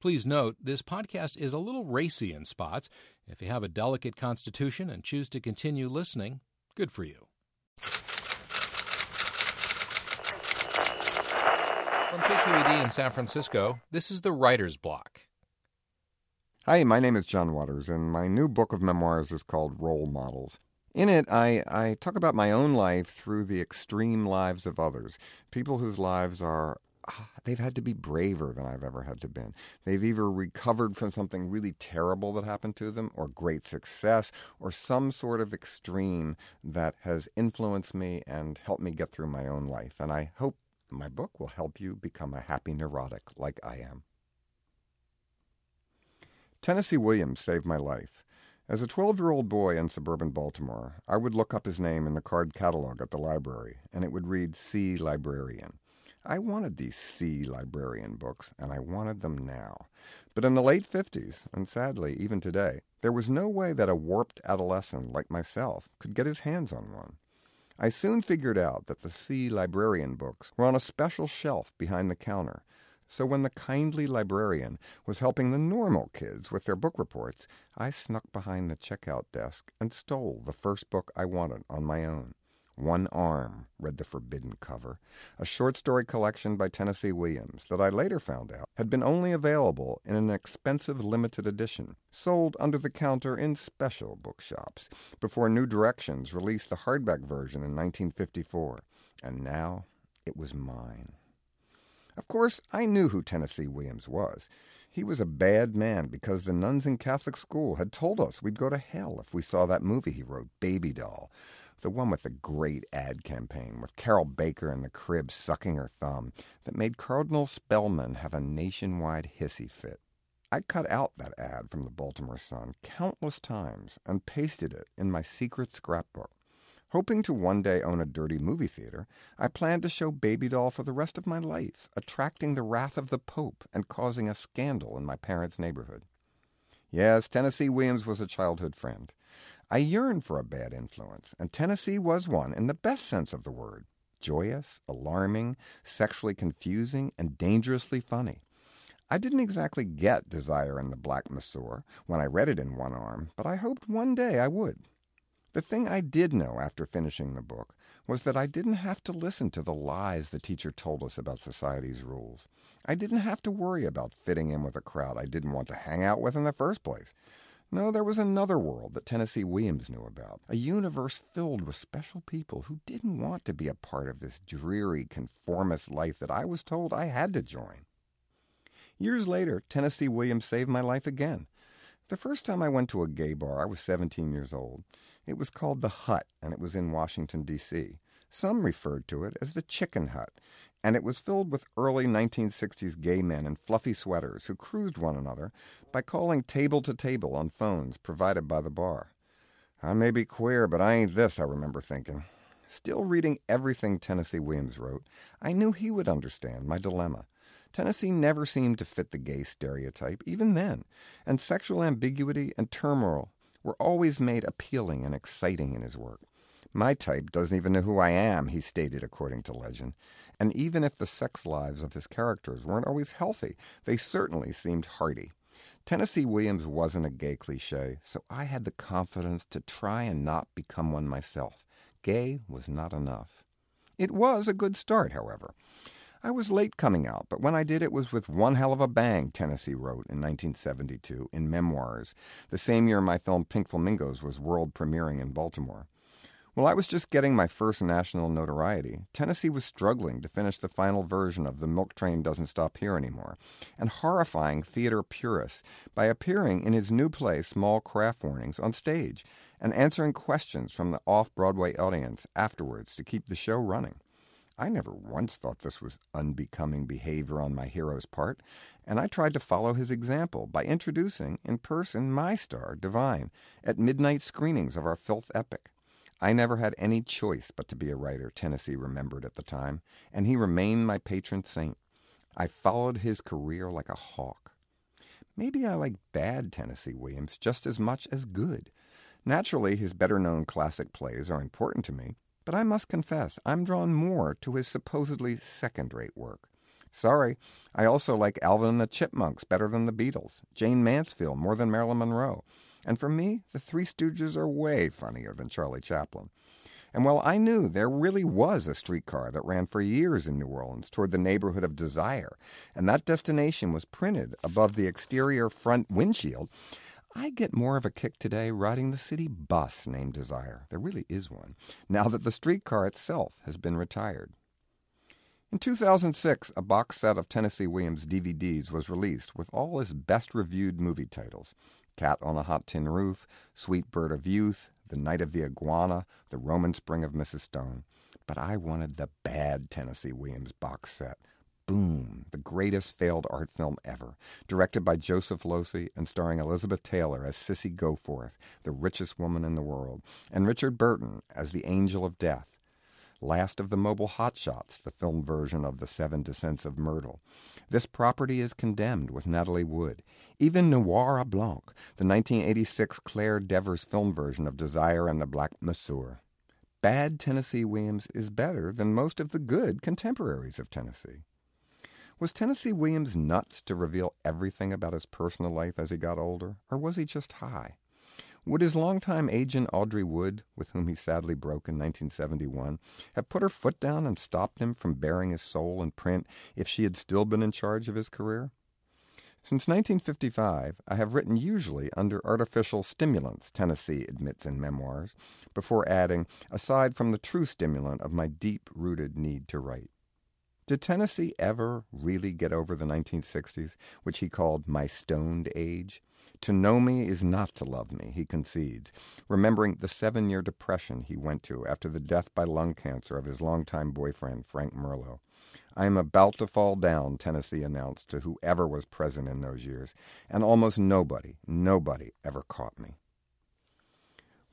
Please note, this podcast is a little racy in spots. If you have a delicate constitution and choose to continue listening, good for you. From KQED in San Francisco, this is the Writer's Block. Hi, my name is John Waters, and my new book of memoirs is called Role Models. In it, I, I talk about my own life through the extreme lives of others, people whose lives are Ah, they've had to be braver than I've ever had to been. They've either recovered from something really terrible that happened to them, or great success, or some sort of extreme that has influenced me and helped me get through my own life. And I hope my book will help you become a happy neurotic like I am. Tennessee Williams saved my life. As a 12 year old boy in suburban Baltimore, I would look up his name in the card catalog at the library, and it would read See Librarian. I wanted these See librarian books, and I wanted them now. But in the late 50s, and sadly even today, there was no way that a warped adolescent like myself could get his hands on one. I soon figured out that the See librarian books were on a special shelf behind the counter. So when the kindly librarian was helping the normal kids with their book reports, I snuck behind the checkout desk and stole the first book I wanted on my own. One Arm read the forbidden cover, a short story collection by Tennessee Williams that I later found out had been only available in an expensive limited edition, sold under the counter in special bookshops, before New Directions released the hardback version in 1954. And now it was mine. Of course, I knew who Tennessee Williams was. He was a bad man because the nuns in Catholic school had told us we'd go to hell if we saw that movie he wrote, Baby Doll the one with the great ad campaign with Carroll Baker in the crib sucking her thumb that made Cardinal Spellman have a nationwide hissy fit. I cut out that ad from the Baltimore Sun countless times and pasted it in my secret scrapbook. Hoping to one day own a dirty movie theater, I planned to show Baby Doll for the rest of my life, attracting the wrath of the Pope and causing a scandal in my parents' neighborhood. Yes, Tennessee Williams was a childhood friend. I yearned for a bad influence, and Tennessee was one in the best sense of the word joyous, alarming, sexually confusing, and dangerously funny. I didn't exactly get Desire and the Black Masseur when I read it in one arm, but I hoped one day I would. The thing I did know after finishing the book was that I didn't have to listen to the lies the teacher told us about society's rules. I didn't have to worry about fitting in with a crowd I didn't want to hang out with in the first place. No, there was another world that Tennessee Williams knew about, a universe filled with special people who didn't want to be a part of this dreary, conformist life that I was told I had to join. Years later, Tennessee Williams saved my life again. The first time I went to a gay bar, I was 17 years old. It was called The Hut, and it was in Washington, D.C. Some referred to it as the Chicken Hut, and it was filled with early 1960s gay men in fluffy sweaters who cruised one another by calling table to table on phones provided by the bar. I may be queer, but I ain't this, I remember thinking. Still reading everything Tennessee Williams wrote, I knew he would understand my dilemma. Tennessee never seemed to fit the gay stereotype, even then, and sexual ambiguity and turmoil were always made appealing and exciting in his work. My type doesn't even know who I am, he stated according to legend. And even if the sex lives of his characters weren't always healthy, they certainly seemed hearty. Tennessee Williams wasn't a gay cliche, so I had the confidence to try and not become one myself. Gay was not enough. It was a good start, however. I was late coming out, but when I did, it was with one hell of a bang, Tennessee wrote in 1972 in Memoirs, the same year my film Pink Flamingos was world premiering in Baltimore. While I was just getting my first national notoriety, Tennessee was struggling to finish the final version of The Milk Train Doesn't Stop Here Anymore, and horrifying theater purists by appearing in his new play Small Craft Warnings on stage and answering questions from the off Broadway audience afterwards to keep the show running. I never once thought this was unbecoming behavior on my hero's part, and I tried to follow his example by introducing in person my star, Divine, at midnight screenings of our filth epic. I never had any choice but to be a writer, Tennessee remembered at the time, and he remained my patron saint. I followed his career like a hawk. Maybe I like bad Tennessee Williams just as much as good. Naturally, his better known classic plays are important to me, but I must confess I'm drawn more to his supposedly second rate work. Sorry. I also like Alvin and the Chipmunks better than the Beatles, Jayne Mansfield more than Marilyn Monroe. And for me, the Three Stooges are way funnier than Charlie Chaplin. And well, I knew there really was a streetcar that ran for years in New Orleans toward the neighborhood of Desire, and that destination was printed above the exterior front windshield. I get more of a kick today riding the city bus named Desire. There really is one, now that the streetcar itself has been retired. In 2006, a box set of Tennessee Williams DVDs was released with all his best reviewed movie titles Cat on a Hot Tin Roof, Sweet Bird of Youth, The Night of the Iguana, The Roman Spring of Mrs. Stone. But I wanted the bad Tennessee Williams box set. Boom, the greatest failed art film ever, directed by Joseph Losey and starring Elizabeth Taylor as Sissy Goforth, the richest woman in the world, and Richard Burton as the Angel of Death. Last of the Mobile Hotshots, the film version of The Seven Descents of Myrtle. This property is condemned with Natalie Wood. Even Noir et Blanc, the 1986 Claire Devers film version of Desire and the Black Masseur. Bad Tennessee Williams is better than most of the good contemporaries of Tennessee. Was Tennessee Williams nuts to reveal everything about his personal life as he got older, or was he just high? Would his longtime agent Audrey Wood, with whom he sadly broke in 1971, have put her foot down and stopped him from baring his soul in print if she had still been in charge of his career? Since 1955, I have written usually under artificial stimulants, Tennessee admits in memoirs, before adding, aside from the true stimulant of my deep rooted need to write. Did Tennessee ever really get over the 1960s, which he called my stoned age? To know me is not to love me, he concedes, remembering the seven year depression he went to after the death by lung cancer of his longtime boyfriend, Frank Merlo. I am about to fall down, Tennessee announced to whoever was present in those years, and almost nobody, nobody ever caught me.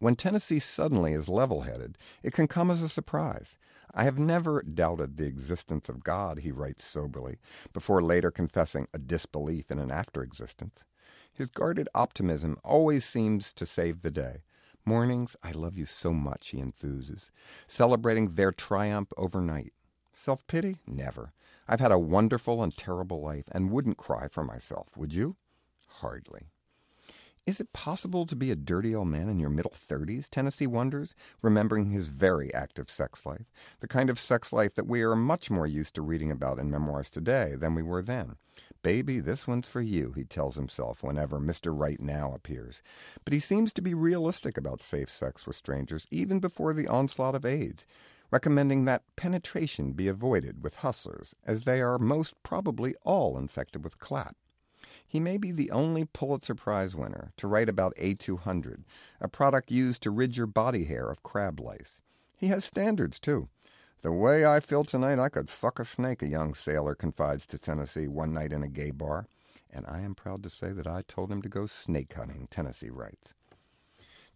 When Tennessee suddenly is level headed, it can come as a surprise. I have never doubted the existence of God, he writes soberly, before later confessing a disbelief in an after existence. His guarded optimism always seems to save the day. Mornings, I love you so much, he enthuses, celebrating their triumph overnight. Self pity? Never. I've had a wonderful and terrible life and wouldn't cry for myself, would you? Hardly. Is it possible to be a dirty old man in your middle 30s? Tennessee wonders, remembering his very active sex life, the kind of sex life that we are much more used to reading about in memoirs today than we were then. Baby, this one's for you, he tells himself whenever Mr. Right Now appears. But he seems to be realistic about safe sex with strangers even before the onslaught of AIDS, recommending that penetration be avoided with hustlers, as they are most probably all infected with clap. He may be the only Pulitzer Prize winner to write about A200, a product used to rid your body hair of crab lice. He has standards, too. The way I feel tonight, I could fuck a snake, a young sailor confides to Tennessee one night in a gay bar. And I am proud to say that I told him to go snake hunting, Tennessee writes.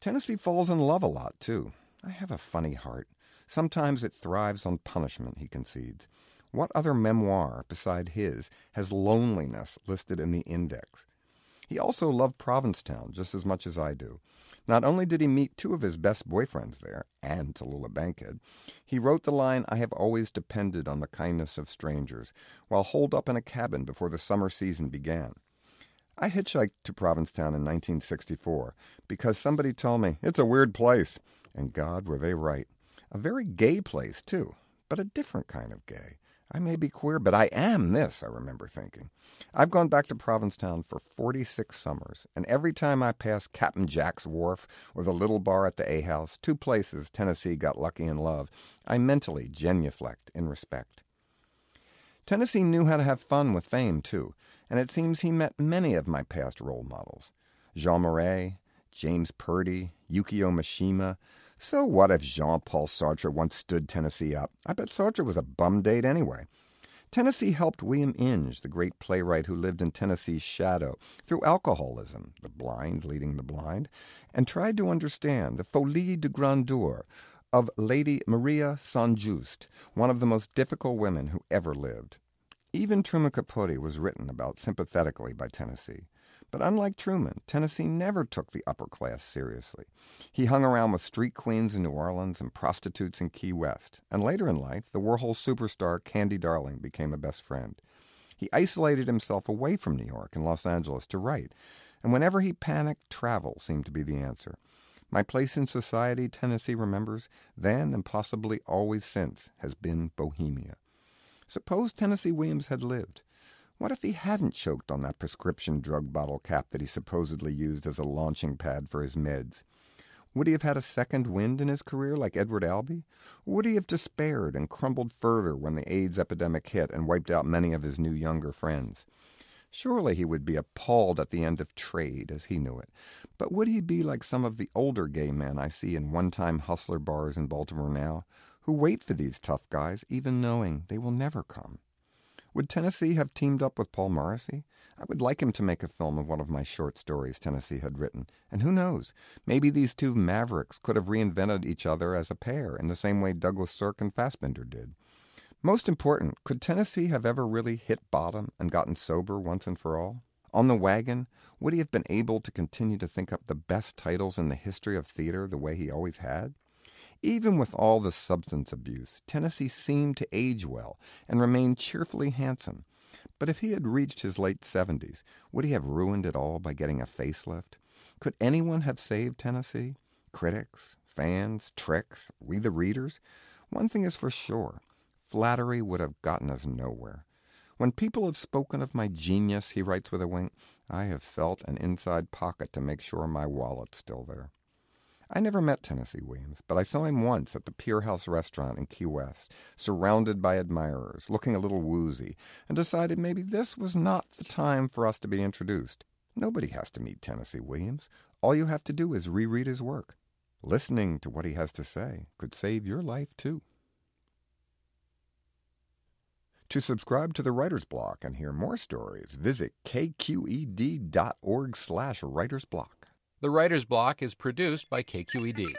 Tennessee falls in love a lot, too. I have a funny heart. Sometimes it thrives on punishment, he concedes. What other memoir beside his has loneliness listed in the index? He also loved Provincetown just as much as I do. Not only did he meet two of his best boyfriends there, and Tallulah Bankhead, he wrote the line, I have always depended on the kindness of strangers, while holed up in a cabin before the summer season began. I hitchhiked to Provincetown in 1964 because somebody told me it's a weird place, and God, were they right. A very gay place, too, but a different kind of gay. I may be queer, but I am this, I remember thinking. I've gone back to Provincetown for 46 summers, and every time I pass Captain Jack's Wharf or the little bar at the A House, two places Tennessee got lucky in love, I mentally genuflect in respect. Tennessee knew how to have fun with fame, too, and it seems he met many of my past role models Jean Marais, James Purdy, Yukio Mishima, so what if Jean Paul Sartre once stood Tennessee up? I bet Sartre was a bum date anyway. Tennessee helped William Inge, the great playwright who lived in Tennessee's shadow, through alcoholism, the blind leading the blind, and tried to understand the folie de grandeur of Lady Maria St. Just, one of the most difficult women who ever lived. Even Truman Capote was written about sympathetically by Tennessee. But unlike Truman, Tennessee never took the upper class seriously. He hung around with street queens in New Orleans and prostitutes in Key West, and later in life, the Warhol superstar Candy Darling became a best friend. He isolated himself away from New York and Los Angeles to write, and whenever he panicked, travel seemed to be the answer. My place in society, Tennessee remembers, then and possibly always since, has been Bohemia. Suppose Tennessee Williams had lived. What if he hadn't choked on that prescription drug bottle cap that he supposedly used as a launching pad for his meds? Would he have had a second wind in his career like Edward Albee? Would he have despaired and crumbled further when the AIDS epidemic hit and wiped out many of his new younger friends? Surely he would be appalled at the end of trade as he knew it. But would he be like some of the older gay men I see in one time hustler bars in Baltimore now, who wait for these tough guys even knowing they will never come? Would Tennessee have teamed up with Paul Morrissey? I would like him to make a film of one of my short stories Tennessee had written. And who knows? Maybe these two mavericks could have reinvented each other as a pair in the same way Douglas Sirk and Fassbinder did. Most important, could Tennessee have ever really hit bottom and gotten sober once and for all? On the wagon, would he have been able to continue to think up the best titles in the history of theater the way he always had? Even with all the substance abuse, Tennessee seemed to age well and remain cheerfully handsome. But if he had reached his late seventies, would he have ruined it all by getting a facelift? Could anyone have saved Tennessee? Critics, fans, tricks, we the readers? One thing is for sure flattery would have gotten us nowhere. When people have spoken of my genius, he writes with a wink, I have felt an inside pocket to make sure my wallet's still there. I never met Tennessee Williams, but I saw him once at the Pier House restaurant in Key West, surrounded by admirers, looking a little woozy, and decided maybe this was not the time for us to be introduced. Nobody has to meet Tennessee Williams. All you have to do is reread his work. Listening to what he has to say could save your life, too. To subscribe to the Writer's Block and hear more stories, visit kqed.org slash writersblock. The Writer's Block is produced by KQED.